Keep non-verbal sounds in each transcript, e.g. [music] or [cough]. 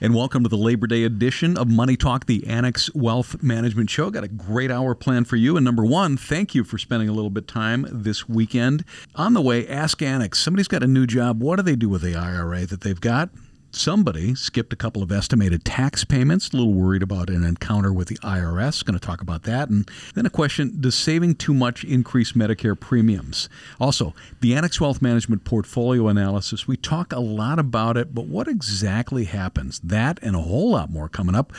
And welcome to the Labor Day edition of Money Talk, the Annex Wealth Management Show. Got a great hour planned for you. And number one, thank you for spending a little bit of time this weekend. On the way, ask Annex. Somebody's got a new job. What do they do with the IRA that they've got? Somebody skipped a couple of estimated tax payments, a little worried about an encounter with the IRS. Going to talk about that. And then a question Does saving too much increase Medicare premiums? Also, the Annex Wealth Management portfolio analysis. We talk a lot about it, but what exactly happens? That and a whole lot more coming up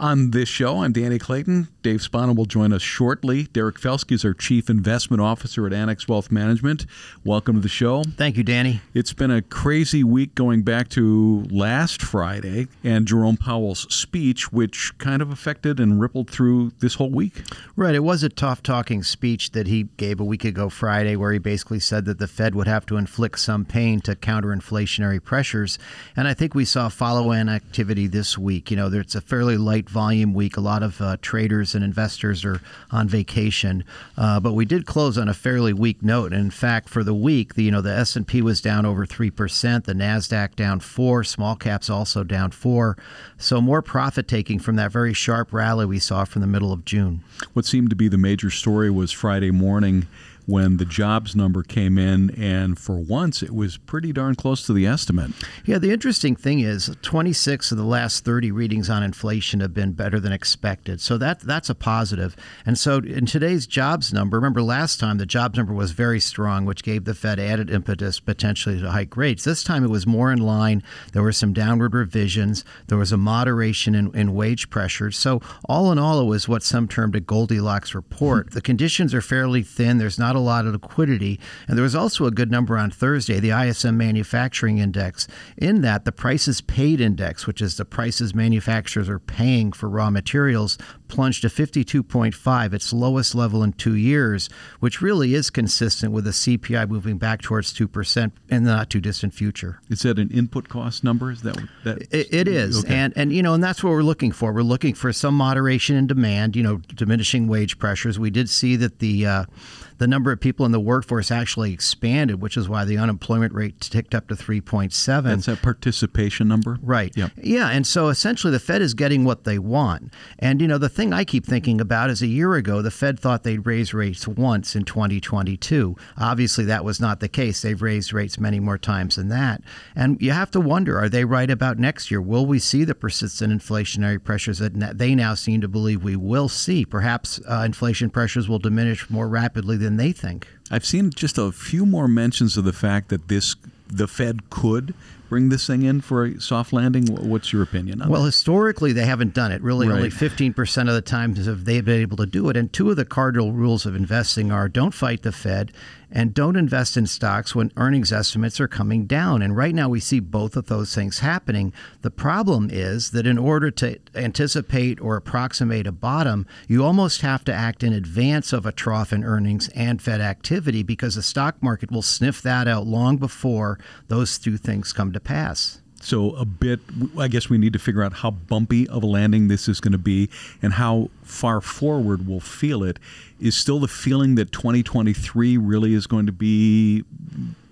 on this show. I'm Danny Clayton. Dave Spano will join us shortly. Derek Felsky is our Chief Investment Officer at Annex Wealth Management. Welcome to the show. Thank you, Danny. It's been a crazy week going back to last Friday and Jerome Powell's speech, which kind of affected and rippled through this whole week. Right. It was a tough talking speech that he gave a week ago Friday, where he basically said that the Fed would have to inflict some pain to counter inflationary pressures. And I think we saw follow on activity this week. You know, it's a fairly light volume week. A lot of uh, traders and investors are on vacation, uh, but we did close on a fairly weak note. And in fact, for the week, the, you know, the S&P was down over 3%, the Nasdaq down 4, small small caps also down four. So more profit taking from that very sharp rally we saw from the middle of June. What seemed to be the major story was Friday morning when the jobs number came in, and for once it was pretty darn close to the estimate. Yeah, the interesting thing is 26 of the last 30 readings on inflation have been better than expected. So that that's a positive. And so in today's jobs number, remember last time the jobs number was very strong, which gave the Fed added impetus potentially to hike rates. This time it was more in line. There were some downward revisions. There was a moderation in, in wage pressures. So all in all, it was what some termed a Goldilocks report. [laughs] the conditions are fairly thin. There's not a lot of liquidity. And there was also a good number on Thursday, the ISM Manufacturing Index. In that, the prices paid index, which is the prices manufacturers are paying for raw materials, plunged to 52.5, its lowest level in two years, which really is consistent with the CPI moving back towards 2% in the not too distant future. Is that an input cost number? Is that, that it, it is. Okay. And and you know, and that's what we're looking for. We're looking for some moderation in demand, you know, diminishing wage pressures. We did see that the uh, the number of people in the workforce actually expanded, which is why the unemployment rate ticked up to 3.7. That's a participation number? Right. Yep. Yeah. And so essentially the Fed is getting what they want. And, you know, the thing I keep thinking about is a year ago, the Fed thought they'd raise rates once in 2022. Obviously, that was not the case. They've raised rates many more times than that. And you have to wonder are they right about next year? Will we see the persistent inflationary pressures that they now seem to believe we will see? Perhaps uh, inflation pressures will diminish more rapidly than they think. I've seen just a few more mentions of the fact that this the Fed could bring this thing in for a soft landing? What's your opinion on well, that? historically, they haven't done it. Really, right. only 15% of the times have they been able to do it. And two of the cardinal rules of investing are don't fight the Fed and don't invest in stocks when earnings estimates are coming down. And right now we see both of those things happening. The problem is that in order to anticipate or approximate a bottom, you almost have to act in advance of a trough in earnings and Fed activity because the stock market will sniff that out long before those two things come to pass. So, a bit, I guess we need to figure out how bumpy of a landing this is going to be and how far forward we'll feel it. Is still the feeling that 2023 really is going to be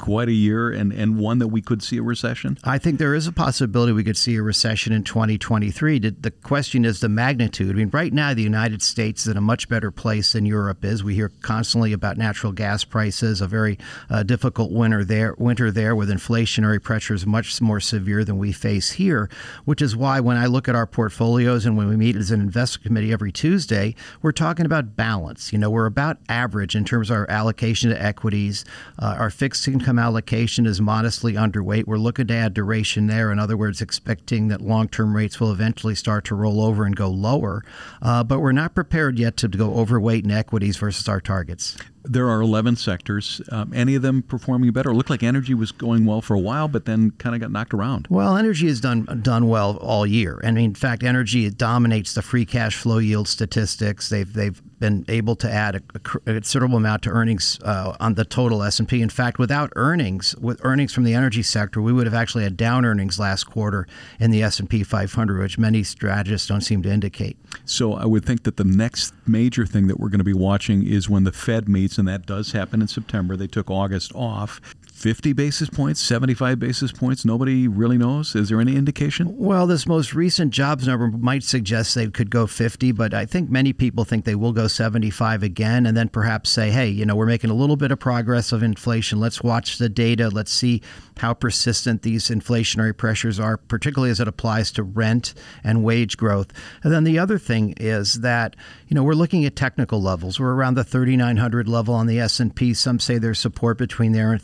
quite a year and, and one that we could see a recession? I think there is a possibility we could see a recession in 2023. The question is the magnitude. I mean, right now, the United States is in a much better place than Europe is. We hear constantly about natural gas prices, a very uh, difficult winter there, winter there with inflationary pressures much more severe than we face here, which is why when I look at our portfolios and when we meet as an investment committee every Tuesday, we're talking about balance. You know, we're about average in terms of our allocation to equities, uh, our fixed income income allocation is modestly underweight. We're looking to add duration there. In other words, expecting that long term rates will eventually start to roll over and go lower. Uh, but we're not prepared yet to go overweight in equities versus our targets there are 11 sectors. Um, any of them performing better? It looked like energy was going well for a while, but then kind of got knocked around. Well, energy has done done well all year, and in fact, energy dominates the free cash flow yield statistics. They've they've been able to add a, a considerable amount to earnings uh, on the total S and P. In fact, without earnings, with earnings from the energy sector, we would have actually had down earnings last quarter in the S and P 500, which many strategists don't seem to indicate. So I would think that the next major thing that we're going to be watching is when the Fed meets and that does happen in September. They took August off. 50 basis points, 75 basis points? Nobody really knows. Is there any indication? Well, this most recent jobs number might suggest they could go 50, but I think many people think they will go 75 again and then perhaps say, hey, you know, we're making a little bit of progress of inflation. Let's watch the data. Let's see how persistent these inflationary pressures are, particularly as it applies to rent and wage growth. And then the other thing is that, you know, we're looking at technical levels. We're around the 3900 level on the S&P. Some say there's support between there and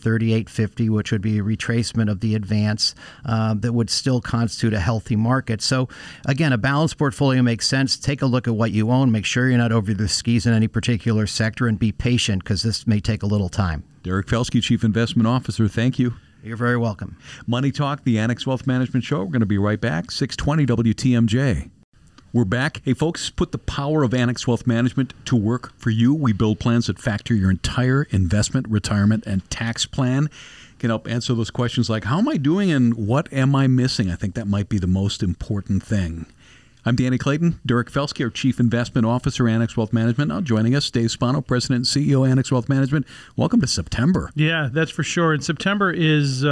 3850, which would be a retracement of the advance uh, that would still constitute a healthy market. So again, a balanced portfolio makes sense. Take a look at what you own. Make sure you're not over the skis in any particular sector and be patient because this may take a little time. Derek Felsky, Chief Investment Officer, thank you. You're very welcome. Money Talk, the Annex Wealth Management Show. We're going to be right back. 620 WTMJ. We're back. Hey, folks, put the power of Annex Wealth Management to work for you. We build plans that factor your entire investment, retirement, and tax plan. Can help answer those questions like how am I doing and what am I missing? I think that might be the most important thing. I'm Danny Clayton, Derek Felsky, our Chief Investment Officer, Annex Wealth Management. Now joining us, Dave Spano, President and CEO, Annex Wealth Management. Welcome to September. Yeah, that's for sure. And September is uh,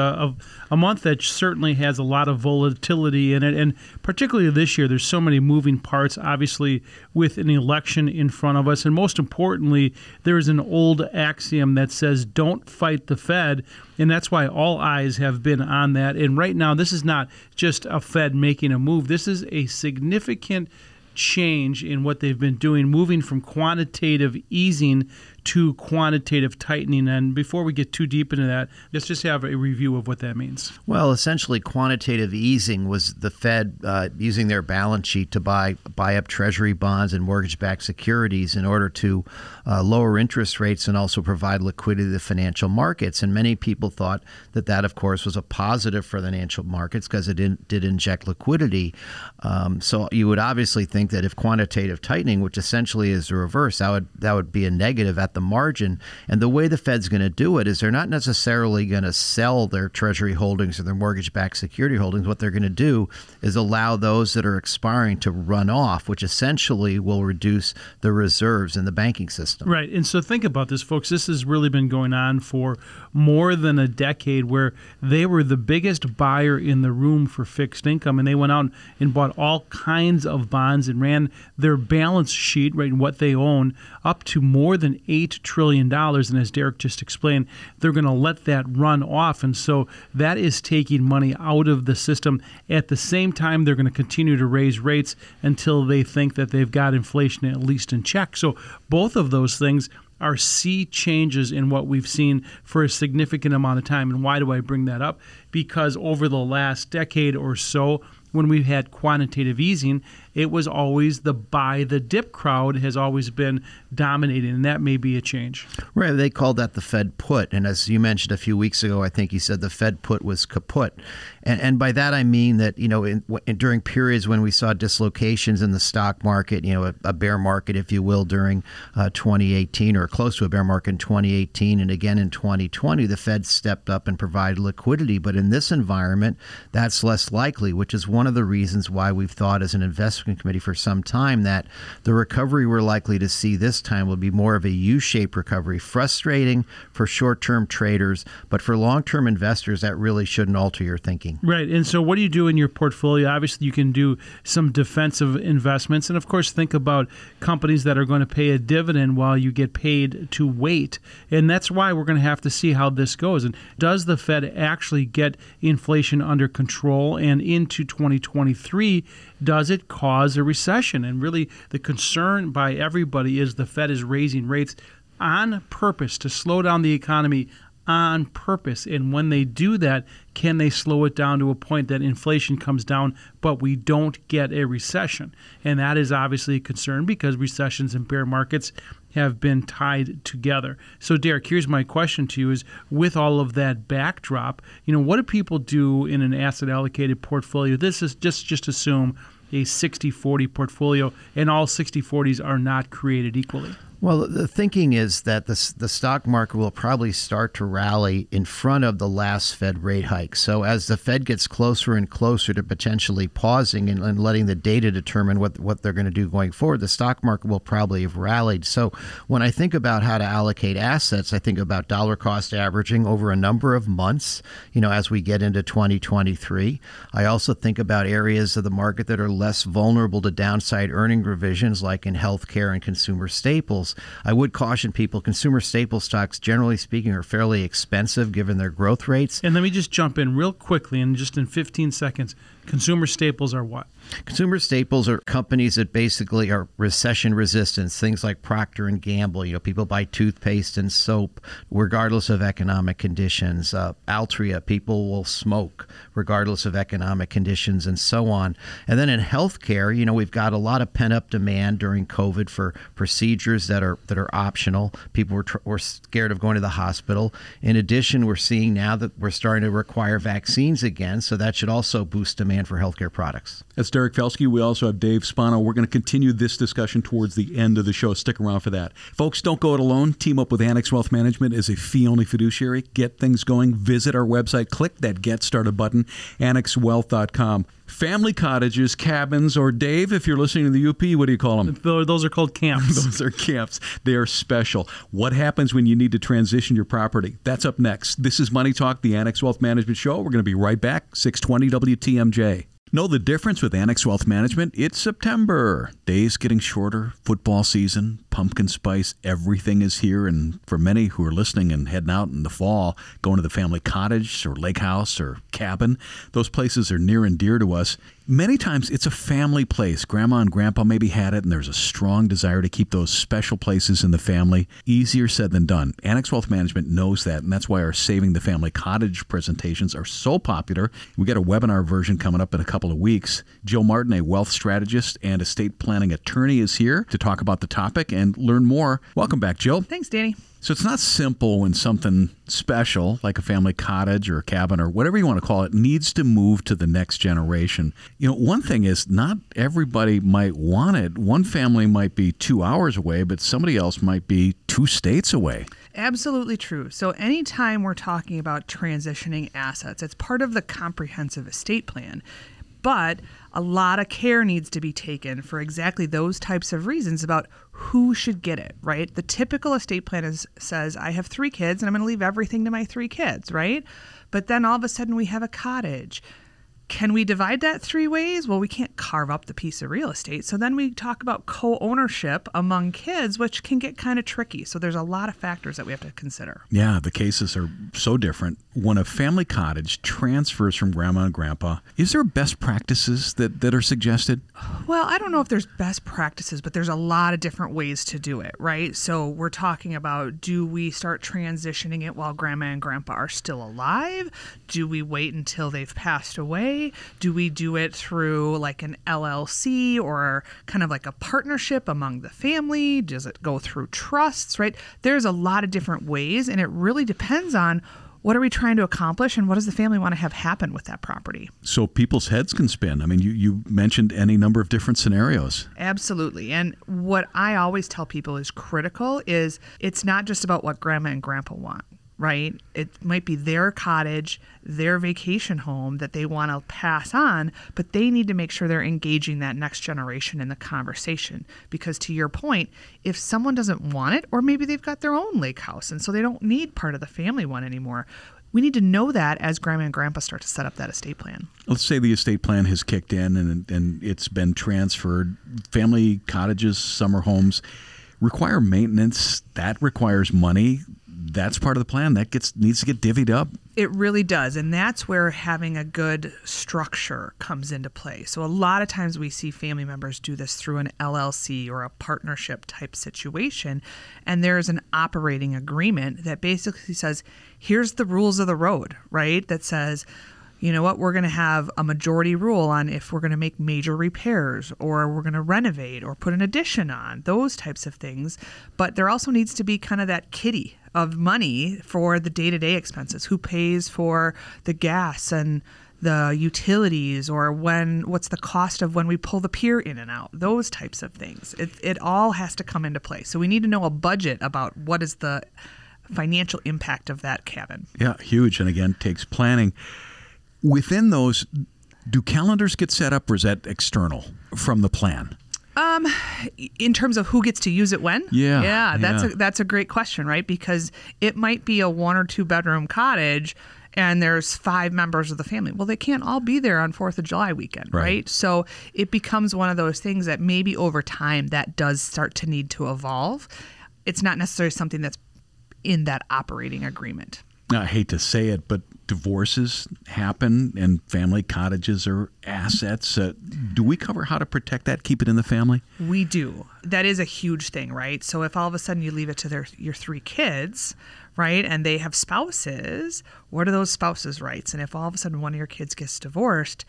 a, a, month that certainly has a lot of volatility in it. And particularly this year, there's so many moving parts, obviously, with an election in front of us. And most importantly, there is an old axiom that says, don't fight the Fed and that's why all eyes have been on that. And right now, this is not just a Fed making a move, this is a significant change in what they've been doing, moving from quantitative easing to quantitative tightening. And before we get too deep into that, let's just have a review of what that means. Well, essentially, quantitative easing was the Fed uh, using their balance sheet to buy buy up Treasury bonds and mortgage-backed securities in order to uh, lower interest rates and also provide liquidity to the financial markets. And many people thought that that, of course, was a positive for the financial markets because it in, did inject liquidity. Um, so you would obviously think that if quantitative tightening, which essentially is the reverse, that would that would be a negative at the the margin. And the way the Fed's going to do it is they're not necessarily going to sell their Treasury holdings or their mortgage backed security holdings. What they're going to do is allow those that are expiring to run off, which essentially will reduce the reserves in the banking system. Right. And so think about this, folks. This has really been going on for more than a decade where they were the biggest buyer in the room for fixed income and they went out and bought all kinds of bonds and ran their balance sheet, right, and what they own up to more than 8 $8 trillion. And as Derek just explained, they're going to let that run off. And so that is taking money out of the system. At the same time, they're going to continue to raise rates until they think that they've got inflation at least in check. So both of those things are sea changes in what we've seen for a significant amount of time. And why do I bring that up? Because over the last decade or so, when we've had quantitative easing, it was always the buy the dip crowd has always been dominating, and that may be a change. Right. They called that the Fed put. And as you mentioned a few weeks ago, I think you said the Fed put was kaput. And, and by that, I mean that, you know, in, in, during periods when we saw dislocations in the stock market, you know, a, a bear market, if you will, during uh, 2018 or close to a bear market in 2018 and again in 2020, the Fed stepped up and provided liquidity. But in this environment, that's less likely, which is one of the reasons why we've thought as an investment Committee for some time that the recovery we're likely to see this time will be more of a U shaped recovery, frustrating for short term traders, but for long term investors, that really shouldn't alter your thinking. Right. And so, what do you do in your portfolio? Obviously, you can do some defensive investments. And of course, think about companies that are going to pay a dividend while you get paid to wait. And that's why we're going to have to see how this goes. And does the Fed actually get inflation under control? And into 2023, does it cause a recession? And really, the concern by everybody is the Fed is raising rates on purpose to slow down the economy on purpose. And when they do that, can they slow it down to a point that inflation comes down, but we don't get a recession? And that is obviously a concern because recessions and bear markets have been tied together. So Derek, here's my question to you is with all of that backdrop, you know, what do people do in an asset allocated portfolio? This is just just assume a 60 40 portfolio, and all 60 40s are not created equally. Well, the thinking is that the, the stock market will probably start to rally in front of the last Fed rate hike. So, as the Fed gets closer and closer to potentially pausing and, and letting the data determine what, what they're going to do going forward, the stock market will probably have rallied. So, when I think about how to allocate assets, I think about dollar cost averaging over a number of months, you know, as we get into 2023. I also think about areas of the market that are less vulnerable to downside earning revisions, like in healthcare and consumer staples staples. I would caution people consumer staple stocks, generally speaking, are fairly expensive given their growth rates. And let me just jump in real quickly and just in 15 seconds. Consumer staples are what? Consumer staples are companies that basically are recession resistant. Things like Procter and Gamble. You know, people buy toothpaste and soap regardless of economic conditions. Uh, Altria, people will smoke regardless of economic conditions, and so on. And then in healthcare, you know, we've got a lot of pent up demand during COVID for procedures that are that are optional. People were tr- were scared of going to the hospital. In addition, we're seeing now that we're starting to require vaccines again, so that should also boost demand for healthcare products. Derek Felsky. We also have Dave Spano. We're going to continue this discussion towards the end of the show. Stick around for that. Folks, don't go it alone. Team up with Annex Wealth Management as a fee only fiduciary. Get things going. Visit our website. Click that Get Started button, annexwealth.com. Family cottages, cabins, or Dave, if you're listening to the UP, what do you call them? Those are called camps. [laughs] Those are camps. They are special. What happens when you need to transition your property? That's up next. This is Money Talk, the Annex Wealth Management Show. We're going to be right back. 620 WTMJ. Know the difference with Annex Wealth Management? It's September. Days getting shorter, football season, pumpkin spice, everything is here. And for many who are listening and heading out in the fall, going to the family cottage or lake house or cabin, those places are near and dear to us. Many times it's a family place. Grandma and grandpa maybe had it, and there's a strong desire to keep those special places in the family. Easier said than done. Annex Wealth Management knows that, and that's why our Saving the Family Cottage presentations are so popular. We got a webinar version coming up in a couple of weeks. Jill Martin, a wealth strategist and estate planning attorney, is here to talk about the topic and learn more. Welcome back, Jill. Thanks, Danny. So it's not simple when something special, like a family cottage or a cabin or whatever you want to call it, needs to move to the next generation. You know, one thing is not everybody might want it. One family might be two hours away, but somebody else might be two states away. Absolutely true. So, anytime we're talking about transitioning assets, it's part of the comprehensive estate plan. But a lot of care needs to be taken for exactly those types of reasons about who should get it, right? The typical estate plan is, says, I have three kids and I'm going to leave everything to my three kids, right? But then all of a sudden we have a cottage can we divide that three ways? Well, we can't carve up the piece of real estate. So then we talk about co ownership among kids, which can get kind of tricky. So there's a lot of factors that we have to consider. Yeah, the cases are so different. When a family cottage transfers from grandma and grandpa, is there best practices that, that are suggested? Well, I don't know if there's best practices, but there's a lot of different ways to do it, right? So we're talking about do we start transitioning it while grandma and grandpa are still alive? Do we wait until they've passed away? Do we do it through like an LLC or kind of like a partnership among the family? Does it go through trusts, right? There's a lot of different ways, and it really depends on what are we trying to accomplish and what does the family want to have happen with that property? So people's heads can spin. I mean you, you mentioned any number of different scenarios. Absolutely. And what i always tell people is critical is it's not just about what grandma and grandpa want right? It might be their cottage, their vacation home that they want to pass on, but they need to make sure they're engaging that next generation in the conversation. Because to your point, if someone doesn't want it, or maybe they've got their own lake house and so they don't need part of the family one anymore, we need to know that as grandma and grandpa start to set up that estate plan. Let's say the estate plan has kicked in and, and it's been transferred. Family cottages, summer homes require maintenance. That requires money that's part of the plan. That gets needs to get divvied up. It really does. And that's where having a good structure comes into play. So, a lot of times we see family members do this through an LLC or a partnership type situation. And there's an operating agreement that basically says, here's the rules of the road, right? That says, you know what, we're going to have a majority rule on if we're going to make major repairs or we're going to renovate or put an addition on, those types of things. But there also needs to be kind of that kitty of money for the day to day expenses. Who pays for the gas and the utilities or when what's the cost of when we pull the pier in and out those types of things it, it all has to come into play so we need to know a budget about what is the financial impact of that cabin Yeah, huge. And again, takes planning. Within those, do calendars get set up or is that external from the plan? Um, in terms of who gets to use it when Yeah, yeah that's yeah. a that's a great question right because it might be a one or two bedroom cottage and there's five members of the family well they can't all be there on fourth of july weekend Right. right. so it becomes one of those things that maybe over time that does start to need to evolve it's not necessarily something that's in that operating agreement I hate to say it, but divorces happen and family cottages are assets. Uh, do we cover how to protect that, keep it in the family? We do. That is a huge thing, right? So if all of a sudden you leave it to their your three kids, right, and they have spouses, what are those spouses' rights? And if all of a sudden one of your kids gets divorced,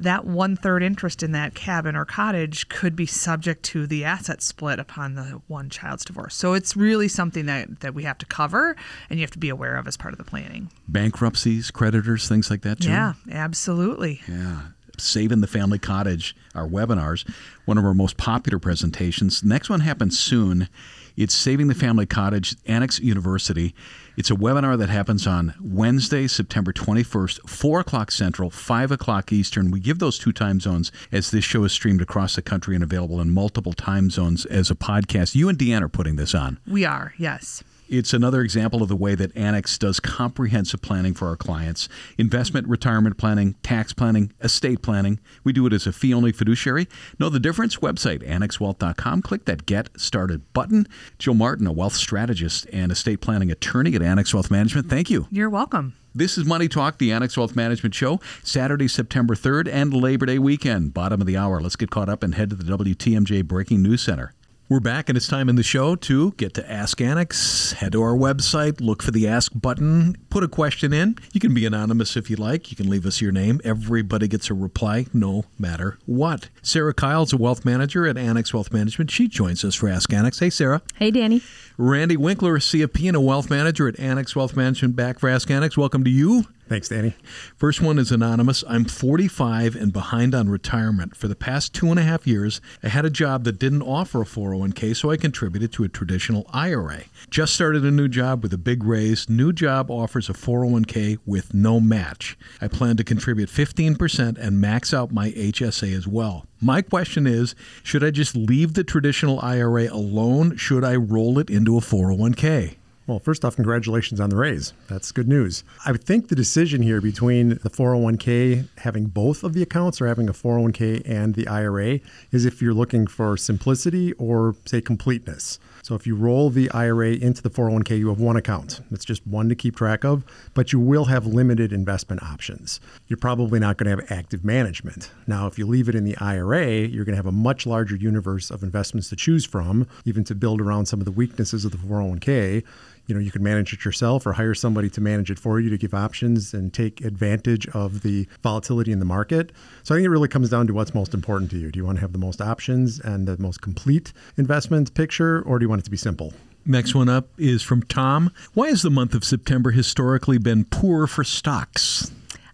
that one third interest in that cabin or cottage could be subject to the asset split upon the one child's divorce. So it's really something that, that we have to cover and you have to be aware of as part of the planning. Bankruptcies, creditors, things like that too? Yeah, absolutely. Yeah. Saving the Family Cottage, our webinars, one of our most popular presentations. Next one happens soon. It's Saving the Family Cottage, Annex University. It's a webinar that happens on Wednesday, September 21st, 4 o'clock Central, 5 o'clock Eastern. We give those two time zones as this show is streamed across the country and available in multiple time zones as a podcast. You and Deanne are putting this on. We are, yes. It's another example of the way that Annex does comprehensive planning for our clients investment, retirement planning, tax planning, estate planning. We do it as a fee only fiduciary. Know the difference? Website annexwealth.com. Click that Get Started button. Jill Martin, a wealth strategist and estate planning attorney at Annex Wealth Management. Thank you. You're welcome. This is Money Talk, the Annex Wealth Management Show, Saturday, September 3rd and Labor Day weekend. Bottom of the hour. Let's get caught up and head to the WTMJ Breaking News Center. We're back, and it's time in the show to get to Ask Annex. Head to our website, look for the Ask button, put a question in. You can be anonymous if you like. You can leave us your name. Everybody gets a reply, no matter what. Sarah Kyle's a wealth manager at Annex Wealth Management. She joins us for Ask Annex. Hey, Sarah. Hey, Danny. Randy Winkler, CFP and a wealth manager at Annex Wealth Management, back for Ask Annex. Welcome to you. Thanks, Danny. First one is anonymous. I'm 45 and behind on retirement. For the past two and a half years, I had a job that didn't offer a 401k, so I contributed to a traditional IRA. Just started a new job with a big raise. New job offers a 401k with no match. I plan to contribute 15% and max out my HSA as well. My question is should I just leave the traditional IRA alone? Should I roll it into a 401k? Well, first off, congratulations on the raise. That's good news. I think the decision here between the 401k having both of the accounts or having a 401k and the IRA is if you're looking for simplicity or, say, completeness. So if you roll the IRA into the 401k, you have one account. It's just one to keep track of, but you will have limited investment options. You're probably not going to have active management. Now, if you leave it in the IRA, you're going to have a much larger universe of investments to choose from, even to build around some of the weaknesses of the 401k you know you can manage it yourself or hire somebody to manage it for you to give options and take advantage of the volatility in the market so i think it really comes down to what's most important to you do you want to have the most options and the most complete investment picture or do you want it to be simple Next one up is from Tom. Why has the month of September historically been poor for stocks?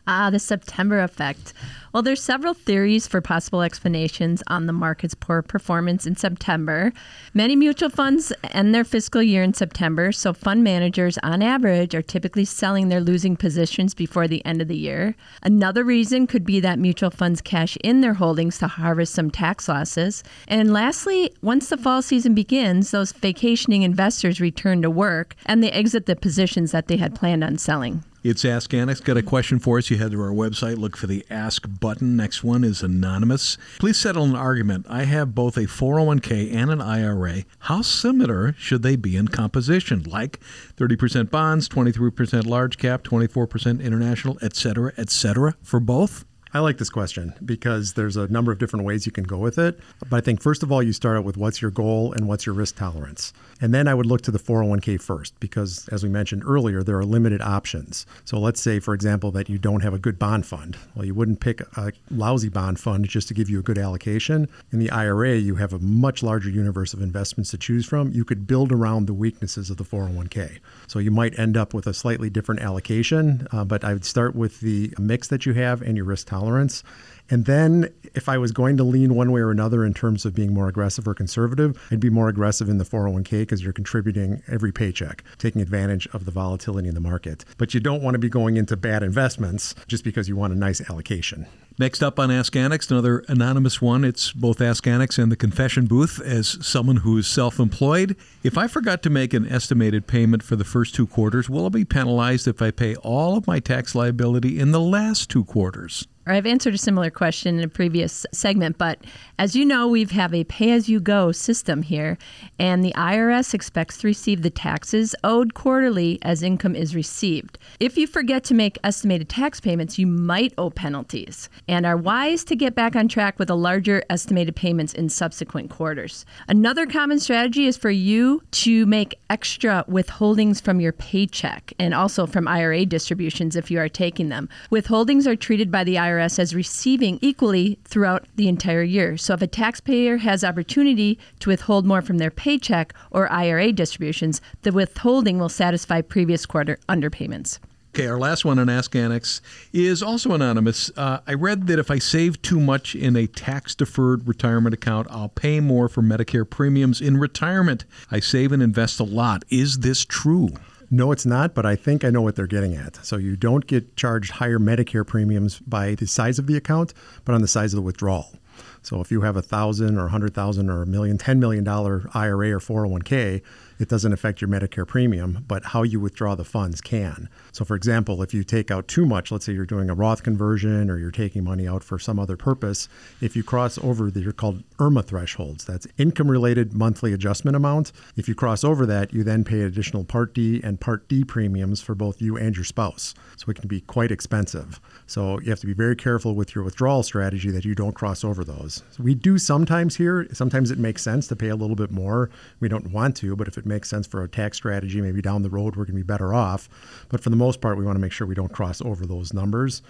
Ah, the September effect. Well, there's several theories for possible explanations on the market's poor performance in September. Many mutual funds end their fiscal year in September, so fund managers on average are typically selling their losing positions before the end of the year. Another reason could be that mutual funds cash in their holdings to harvest some tax losses. And lastly, once the fall season begins, those vacationing investors return to work and they exit the positions that they had planned on selling. It's Ask Annex. Got a question for us? You head to our website, look for the Ask button. Next one is anonymous. Please settle an argument. I have both a 401k and an IRA. How similar should they be in composition? Like 30% bonds, 23% large cap, 24% international, etc., etc. for both? I like this question because there's a number of different ways you can go with it. But I think first of all, you start out with what's your goal and what's your risk tolerance. And then I would look to the 401k first because, as we mentioned earlier, there are limited options. So let's say, for example, that you don't have a good bond fund. Well, you wouldn't pick a lousy bond fund just to give you a good allocation. In the IRA, you have a much larger universe of investments to choose from. You could build around the weaknesses of the 401k. So you might end up with a slightly different allocation, uh, but I would start with the mix that you have and your risk tolerance. And then if I was going to lean one way or another in terms of being more aggressive or conservative, I'd be more aggressive in the 401k because you're contributing every paycheck, taking advantage of the volatility in the market. But you don't want to be going into bad investments just because you want a nice allocation. Next up on Ask Annex, another anonymous one. It's both Ask Annex and the confession booth. As someone who is self employed, if I forgot to make an estimated payment for the first two quarters, will I be penalized if I pay all of my tax liability in the last two quarters? I've answered a similar question in a previous segment, but as you know, we have a pay as you go system here, and the IRS expects to receive the taxes owed quarterly as income is received. If you forget to make estimated tax payments, you might owe penalties and are wise to get back on track with a larger estimated payments in subsequent quarters. Another common strategy is for you to make extra withholdings from your paycheck and also from IRA distributions if you are taking them. Withholdings are treated by the IRS IRS as receiving equally throughout the entire year. So if a taxpayer has opportunity to withhold more from their paycheck or IRA distributions, the withholding will satisfy previous quarter underpayments. Okay, our last one on Ask Annex is also anonymous. Uh, I read that if I save too much in a tax deferred retirement account, I'll pay more for Medicare premiums in retirement. I save and invest a lot. Is this true? No, it's not, but I think I know what they're getting at. So you don't get charged higher Medicare premiums by the size of the account, but on the size of the withdrawal. So if you have a thousand or a hundred thousand or a million, ten million dollar IRA or 401k, it doesn't affect your Medicare premium, but how you withdraw the funds can. So, for example, if you take out too much, let's say you're doing a Roth conversion or you're taking money out for some other purpose, if you cross over the, you're called IRMAA thresholds, that's income related monthly adjustment amount. If you cross over that, you then pay additional Part B and Part D premiums for both you and your spouse. So, it can be quite expensive. So, you have to be very careful with your withdrawal strategy that you don't cross over those. So we do sometimes here, sometimes it makes sense to pay a little bit more. We don't want to, but if it makes sense for a tax strategy, maybe down the road we're going to be better off. But for the most part, we want to make sure we don't cross over those numbers.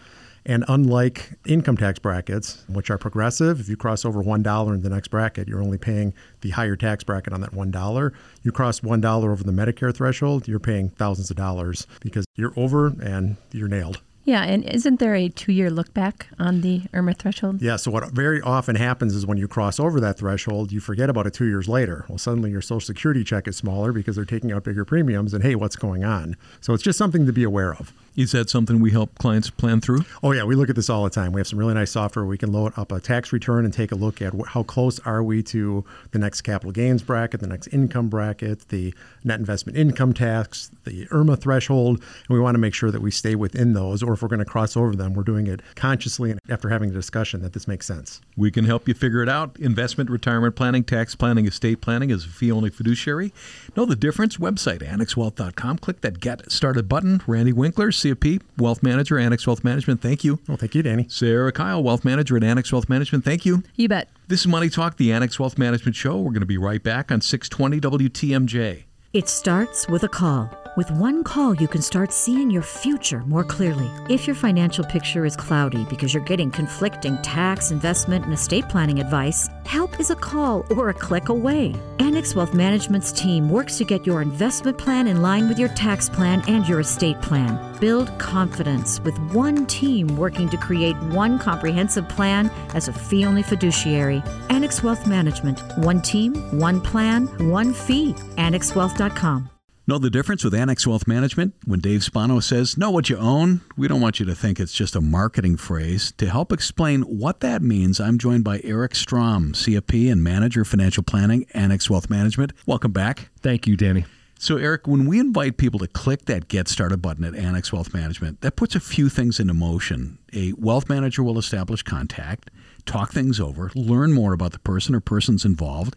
And unlike income tax brackets, which are progressive, if you cross over $1 in the next bracket, you're only paying the higher tax bracket on that $1. You cross $1 over the Medicare threshold, you're paying thousands of dollars because you're over and you're nailed. Yeah, and isn't there a two year look back on the IRMAA threshold? Yeah, so what very often happens is when you cross over that threshold, you forget about it two years later. Well, suddenly your Social Security check is smaller because they're taking out bigger premiums, and hey, what's going on? So it's just something to be aware of. Is that something we help clients plan through? Oh yeah, we look at this all the time. We have some really nice software. We can load up a tax return and take a look at how close are we to the next capital gains bracket, the next income bracket, the net investment income tax, the IRMAA threshold, and we want to make sure that we stay within those. Or if we're going to cross over them, we're doing it consciously and after having a discussion that this makes sense. We can help you figure it out. Investment, retirement planning, tax planning, estate planning is a fee-only fiduciary. Know the difference? Website annexwealth.com. Click that Get Started button. Randy Winkler. CFP, Wealth Manager, Annex Wealth Management. Thank you. Well, thank you, Danny. Sarah Kyle, Wealth Manager at Annex Wealth Management. Thank you. You bet. This is Money Talk, the Annex Wealth Management Show. We're going to be right back on 620 WTMJ. It starts with a call. With one call, you can start seeing your future more clearly. If your financial picture is cloudy because you're getting conflicting tax, investment, and estate planning advice, help is a call or a click away. Annex Wealth Management's team works to get your investment plan in line with your tax plan and your estate plan. Build confidence with one team working to create one comprehensive plan as a fee only fiduciary. Annex Wealth Management. One team, one plan, one fee. AnnexWealth.com. Know the difference with Annex Wealth Management? When Dave Spano says, Know what you own, we don't want you to think it's just a marketing phrase. To help explain what that means, I'm joined by Eric Strom, CFP and Manager Financial Planning, Annex Wealth Management. Welcome back. Thank you, Danny. So, Eric, when we invite people to click that Get Started button at Annex Wealth Management, that puts a few things into motion. A wealth manager will establish contact talk things over, learn more about the person or persons involved,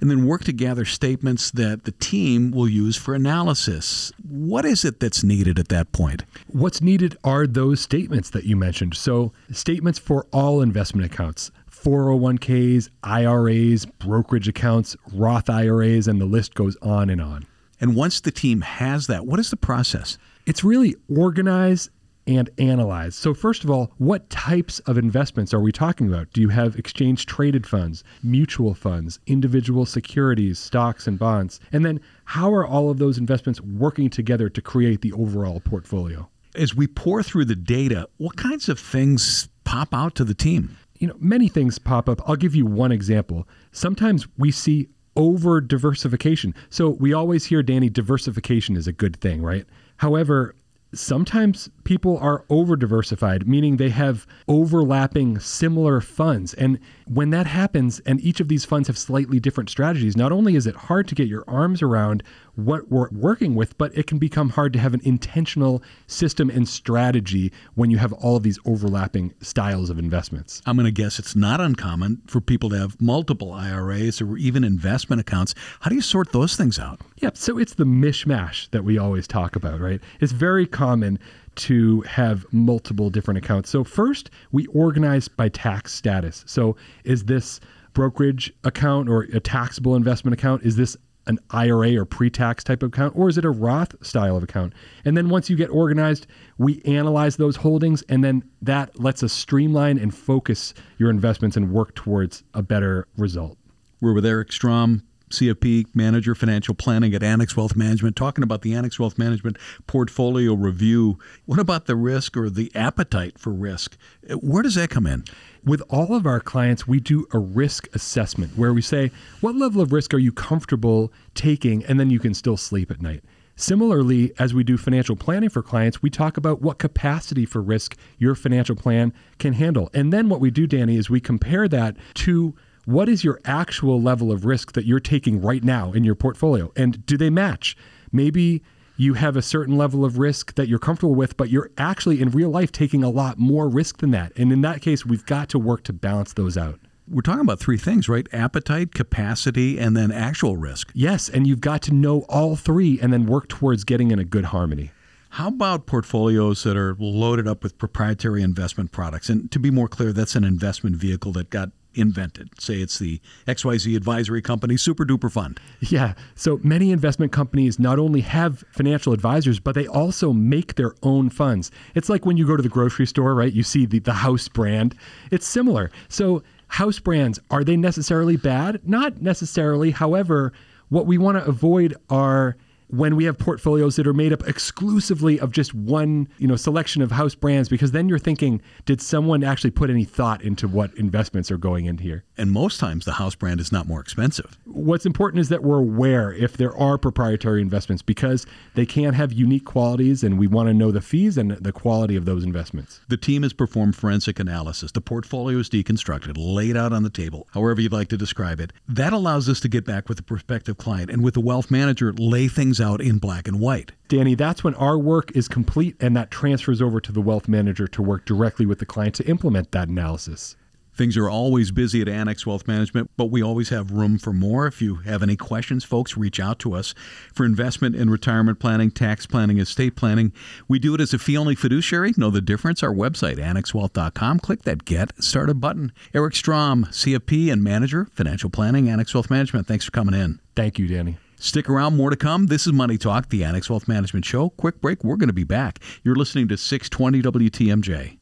and then work to gather statements that the team will use for analysis. What is it that's needed at that point? What's needed are those statements that you mentioned. So, statements for all investment accounts. 401ks, IRAs, brokerage accounts, Roth IRAs, and the list goes on and on. And once the team has that, what is the process? It's really organize and analyze. So, first of all, what types of investments are we talking about? Do you have exchange traded funds, mutual funds, individual securities, stocks, and bonds? And then, how are all of those investments working together to create the overall portfolio? As we pore through the data, what kinds of things pop out to the team? You know, many things pop up. I'll give you one example. Sometimes we see over diversification. So we always hear, Danny, diversification is a good thing, right? However, sometimes people are over diversified, meaning they have overlapping similar funds. And when that happens, and each of these funds have slightly different strategies, not only is it hard to get your arms around what we're working with, but it can become hard to have an intentional system and strategy when you have all of these overlapping styles of investments. I'm going to guess it's not uncommon for people to have multiple IRAs or even investment accounts. How do you sort those things out? Yeah, so it's the mishmash that we always talk about, right? It's very common to have multiple different accounts. So, first, we organize by tax status. So, is this brokerage account or a taxable investment account? Is this an IRA or pre tax type of account, or is it a Roth style of account? And then once you get organized, we analyze those holdings, and then that lets us streamline and focus your investments and work towards a better result. We're with Eric Strom, CFP Manager Financial Planning at Annex Wealth Management, talking about the Annex Wealth Management portfolio review. What about the risk or the appetite for risk? Uh, where does that come in? With all of our clients, we do a risk assessment where we say, what level of risk are you comfortable taking? And then you can still sleep at night. Similarly, as we do financial planning for clients, we talk about what capacity for risk your financial plan can handle. And then what we do, Danny, is we compare that to what is your actual level of risk that you're taking right now in your portfolio? And do they match? Maybe you have a certain level of risk that you're comfortable with, but you're actually in real life taking a lot more risk than that. And in that case, we've got to work to balance those out. We're talking about three things, right? Appetite, capacity, and then actual risk. Yes, and you've got to know all three and then work towards getting in a good harmony. How about portfolios that are loaded up with proprietary investment products? And to be more clear, that's an investment vehicle that got invented. Say it's the XYZ Advisory Company Super Duper Fund. Yeah. So many investment companies not only have financial advisors, but they also make their own funds. It's like when you go to the grocery store, right? You see the, the house brand. It's similar. So house brands, are they necessarily bad? Not necessarily. However, what we want to avoid are when we have portfolios that are made up exclusively of just one, you know, selection of house brands because then you're thinking, did someone actually put any thought into what investments are going in here? And most times the house brand is not more expensive. What's important is that we're aware if there are proprietary investments because they can have unique qualities and we want to know the fees and the quality of those investments. The team has performed forensic analysis. The portfolio is deconstructed, laid out on the table, however you'd like to describe it. That allows us to get back with the prospective client and with the wealth manager lay things out in black and white. Danny, that's when our work is complete and that transfers over to the wealth manager to work directly with the client to implement that analysis. Things are always busy at Annex Wealth Management, but we always have room for more. If you have any questions, folks, reach out to us for investment and retirement planning, tax planning, estate planning. We do it as a fee only fiduciary. Know the difference? Our website, annexwealth.com. Click that Get Started button. Eric Strom, CFP and Manager, Financial Planning, Annex Wealth Management. Thanks for coming in. Thank you, Danny. Stick around, more to come. This is Money Talk, the Annex Wealth Management Show. Quick break, we're going to be back. You're listening to 620 WTMJ.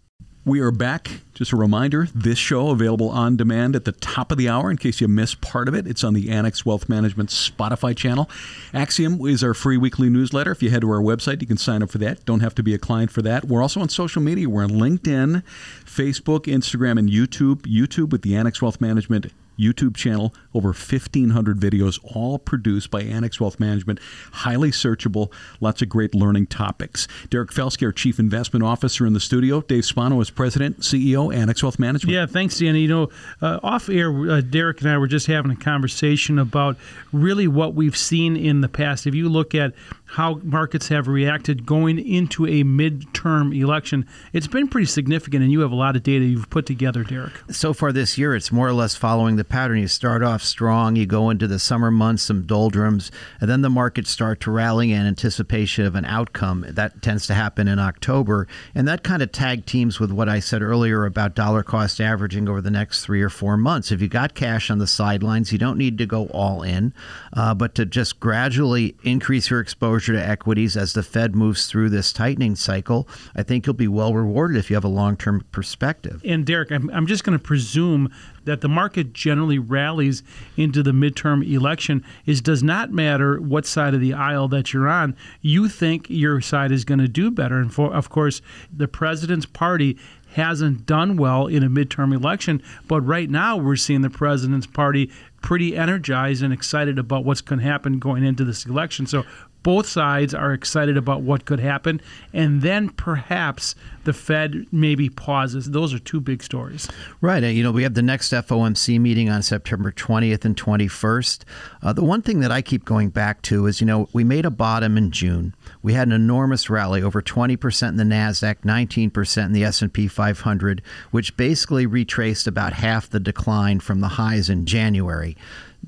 We are back. Just a reminder this show available on demand at the top of the hour in case you missed part of it. It's on the Annex Wealth Management Spotify channel. Axiom is our free weekly newsletter. If you head to our website, you can sign up for that. Don't have to be a client for that. We're also on social media. We're on LinkedIn, Facebook, Instagram, and YouTube. YouTube with the Annex Wealth Management YouTube channel, over 1,500 videos, all produced by Annex Wealth Management, highly searchable, lots of great learning topics. Derek Felsky, our Chief Investment Officer in the studio. Dave Spano is President, CEO, Annex Wealth Management. Yeah, thanks, Danny. You know, uh, off air, uh, Derek and I were just having a conversation about really what we've seen in the past. If you look at how markets have reacted going into a midterm election, it's been pretty significant, and you have a lot of data you've put together, Derek. So far this year, it's more or less following the pattern. You start off strong, you go into the summer months, some doldrums, and then the markets start to rally in anticipation of an outcome. That tends to happen in October, and that kind of tag teams with what I said earlier about dollar cost averaging over the next three or four months. If you got cash on the sidelines, you don't need to go all in, uh, but to just gradually increase your exposure exposure to equities as the Fed moves through this tightening cycle, I think you'll be well rewarded if you have a long term perspective. And Derek, I'm, I'm just going to presume that the market generally rallies into the midterm election is does not matter what side of the aisle that you're on. You think your side is going to do better, and for of course, the president's party hasn't done well in a midterm election. But right now, we're seeing the president's party pretty energized and excited about what's going to happen going into this election. So both sides are excited about what could happen, and then perhaps the Fed maybe pauses. Those are two big stories. Right. You know, we have the next FOMC meeting on September 20th and 21st. Uh, the one thing that I keep going back to is, you know, we made a bottom in June. We had an enormous rally, over 20% in the Nasdaq, 19% in the S&P 500, which basically retraced about half the decline from the highs in January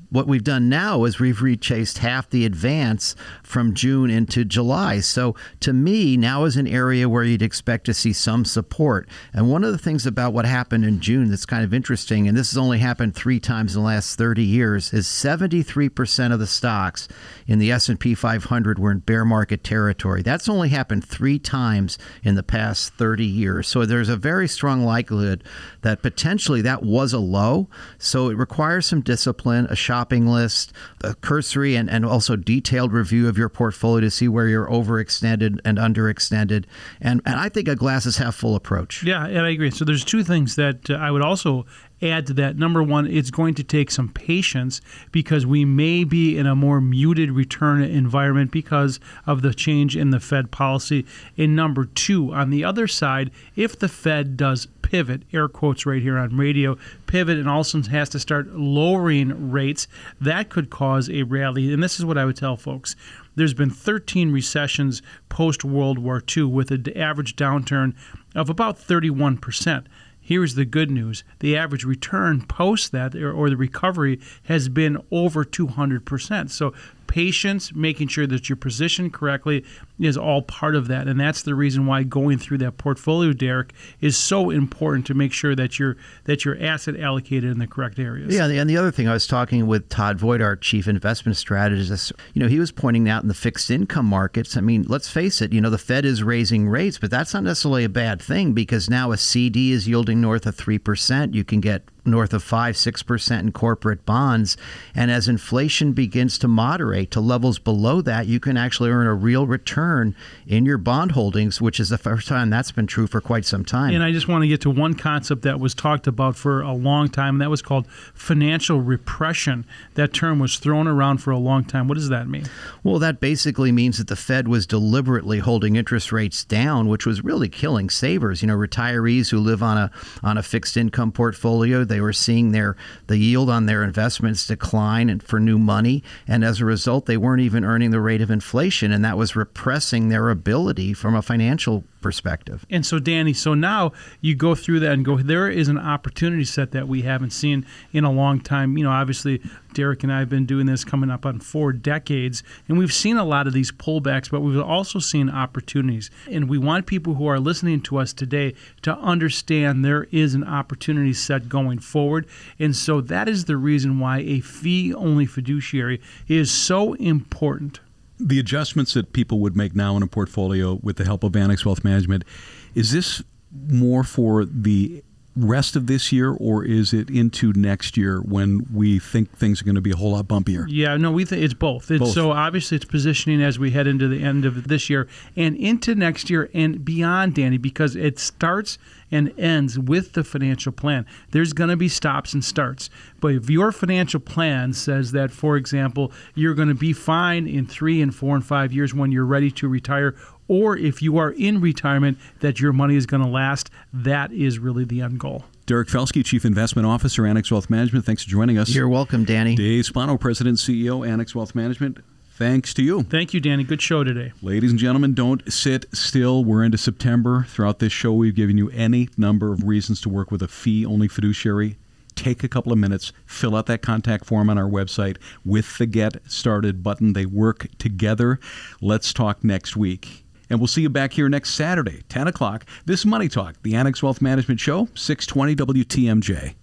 what we've done now is we've rechased half the advance from June into July. So to me, now is an area where you'd expect to see some support. And one of the things about what happened in June that's kind of interesting, and this has only happened three times in the last 30 years, is 73% of the stocks in the S&P 500 were in bear market territory. That's only happened three times in the past 30 years. So there's a very strong likelihood that potentially that was a low. So it requires some discipline, a shopping list, a cursory and, and also detailed review of your portfolio to see where you're overextended and underextended. And, and I think a glasses half full approach. Yeah, and I agree. So there's two things that uh, I would also add to that. Number one, it's going to take some patience because we may be in a more muted return environment because of the change in the Fed policy. And number two, on the other side, if the Fed does pivot, air quotes right here on radio, pivot and also has to start lowering rates, that could cause a rally. And this is what I would tell folks. There's been 13 recessions post World War II with an average downturn of about 31%. Here's the good news the average return post that or, or, the recovery has been over 200%. So patience, making sure that you're positioned correctly is all part of that. And that's the reason why going through that portfolio, Derek, is so important to make sure that you're that your asset allocated in the correct areas. Yeah, and the other thing I was talking with Todd Voigt, our chief investment strategist, you know, he was pointing out in the fixed income markets, I mean, let's face it, you know, the Fed is raising rates, but that's not necessarily a bad thing because now a CD is yielding north of 3%. You can get north of 5 6% in corporate bonds. And as inflation begins to moderate to levels below that you can actually earn a real return in your bond holdings which is the first time that's been true for quite some time. And i just want to get to one concept that was talked about for a long time and that was called financial repression. That term was thrown around for a long time. What does that mean? Well that basically means that the fed was deliberately holding interest rates down which was really killing savers you know retirees who live on a on a fixed income portfolio they were seeing their the yield on their investments decline and for new money, and as a result, they weren't even earning the rate of inflation, and that was repressing their ability from a financial perspective. And so, Danny, so now you go through that and go, there is an opportunity set that we haven't seen in a long time. You know, obviously, Derek and I have been doing this coming up on four decades, and we've seen a lot of these pullbacks, but we've also seen opportunities. And we want people who are listening to us today to understand there is an opportunity set going forward. And so that is the reason why a fee only fiduciary is so important the adjustments that people would make now in a portfolio with the help of Annex Wealth Management, is this more for the rest of this year, or is it into next year when we think things are going to be a whole lot bumpier? Yeah, no, we think it's both. It's, both. So obviously, it's positioning as we head into the end of this year and into next year and beyond, Danny, because it starts and ends with the financial plan. There's going to be stops and starts. But if your financial plan says that, for example, you're going to be fine in three and four and five years when you're ready to retire, or if you are in retirement, that your money is going to last, that is really the end goal. Derek Felsky, Chief Investment Officer, Annex Wealth Management. Thanks for joining us. You're welcome, Danny. Dave Spano, President CEO, Annex Wealth Management. Thanks to you. Thank you, Danny. Good show today. Ladies and gentlemen, don't sit still. We're into September. Throughout this show, we've given you any number of reasons to work with a fee only fiduciary. Take a couple of minutes, fill out that contact form on our website with the Get Started button. They work together. Let's talk next week. And we'll see you back here next Saturday, 10 o'clock. This Money Talk, the Annex Wealth Management Show, 620 WTMJ.